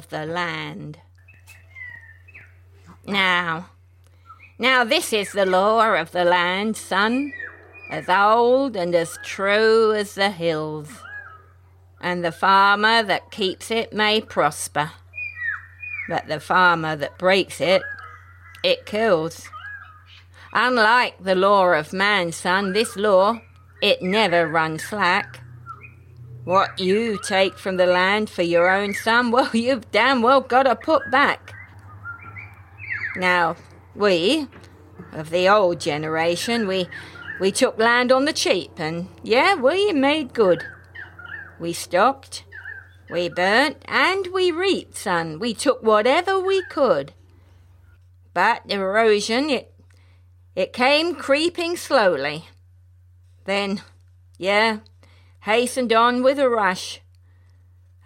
of the land. Now, now this is the law of the land, son, as old and as true as the hills. And the farmer that keeps it may prosper, but the farmer that breaks it, it kills. Unlike the law of man, son, this law, it never runs slack. What you take from the land for your own son, well, you've damn well got to put back. Now, we, of the old generation, we, we took land on the cheap, and yeah, we made good. We stocked, we burnt, and we reaped, son. We took whatever we could. But erosion, it, it came creeping slowly. Then, yeah, hastened on with a rush.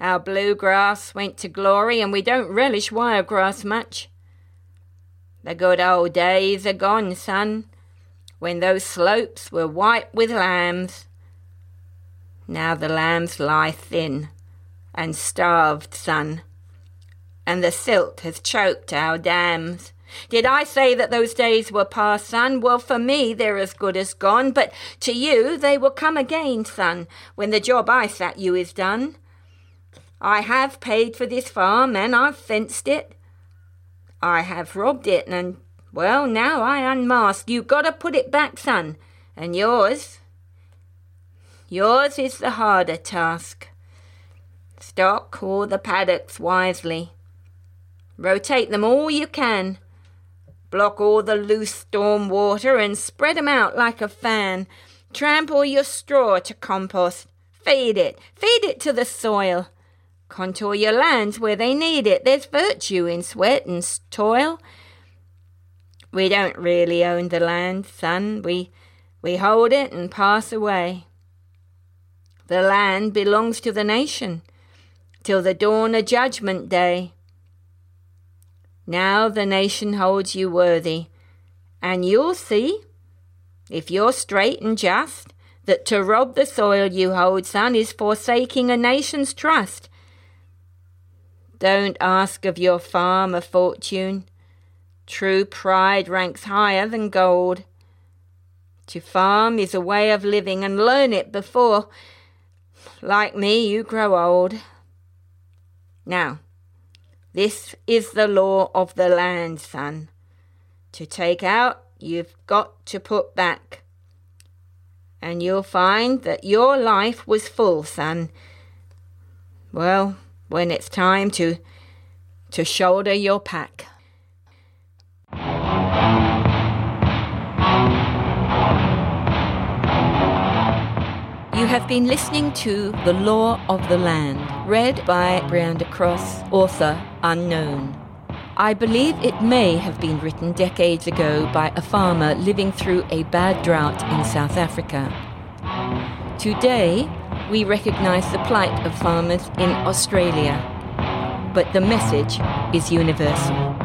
Our bluegrass went to glory, and we don't relish wiregrass much. The good old days are gone, son, when those slopes were white with lambs. Now the lambs lie thin and starved, son, and the silt has choked our dams. Did I say that those days were past, son? Well, for me, they're as good as gone, but to you, they will come again, son, when the job I sat you is done. I have paid for this farm, and I've fenced it. I have robbed it, and, well, now I unmask. You gotta put it back, son, and yours, yours is the harder task. Stock all the paddocks wisely. Rotate them all you can. Block all the loose storm water and spread 'em out like a fan. Trample your straw to compost. Feed it. Feed it to the soil. Contour your lands where they need it. There's virtue in sweat and toil. We don't really own the land, son. We, we hold it and pass away. The land belongs to the nation till the dawn of judgment day. Now the nation holds you worthy, and you'll see, if you're straight and just, that to rob the soil you hold, son, is forsaking a nation's trust don't ask of your farm a fortune. True pride ranks higher than gold. To farm is a way of living, and learn it before, like me, you grow old. Now, this is the law of the land, son. To take out, you've got to put back. And you'll find that your life was full, son. Well, when it's time to to shoulder your pack. Have been listening to The Law of the Land, read by Brianda Cross, author unknown. I believe it may have been written decades ago by a farmer living through a bad drought in South Africa. Today, we recognise the plight of farmers in Australia, but the message is universal.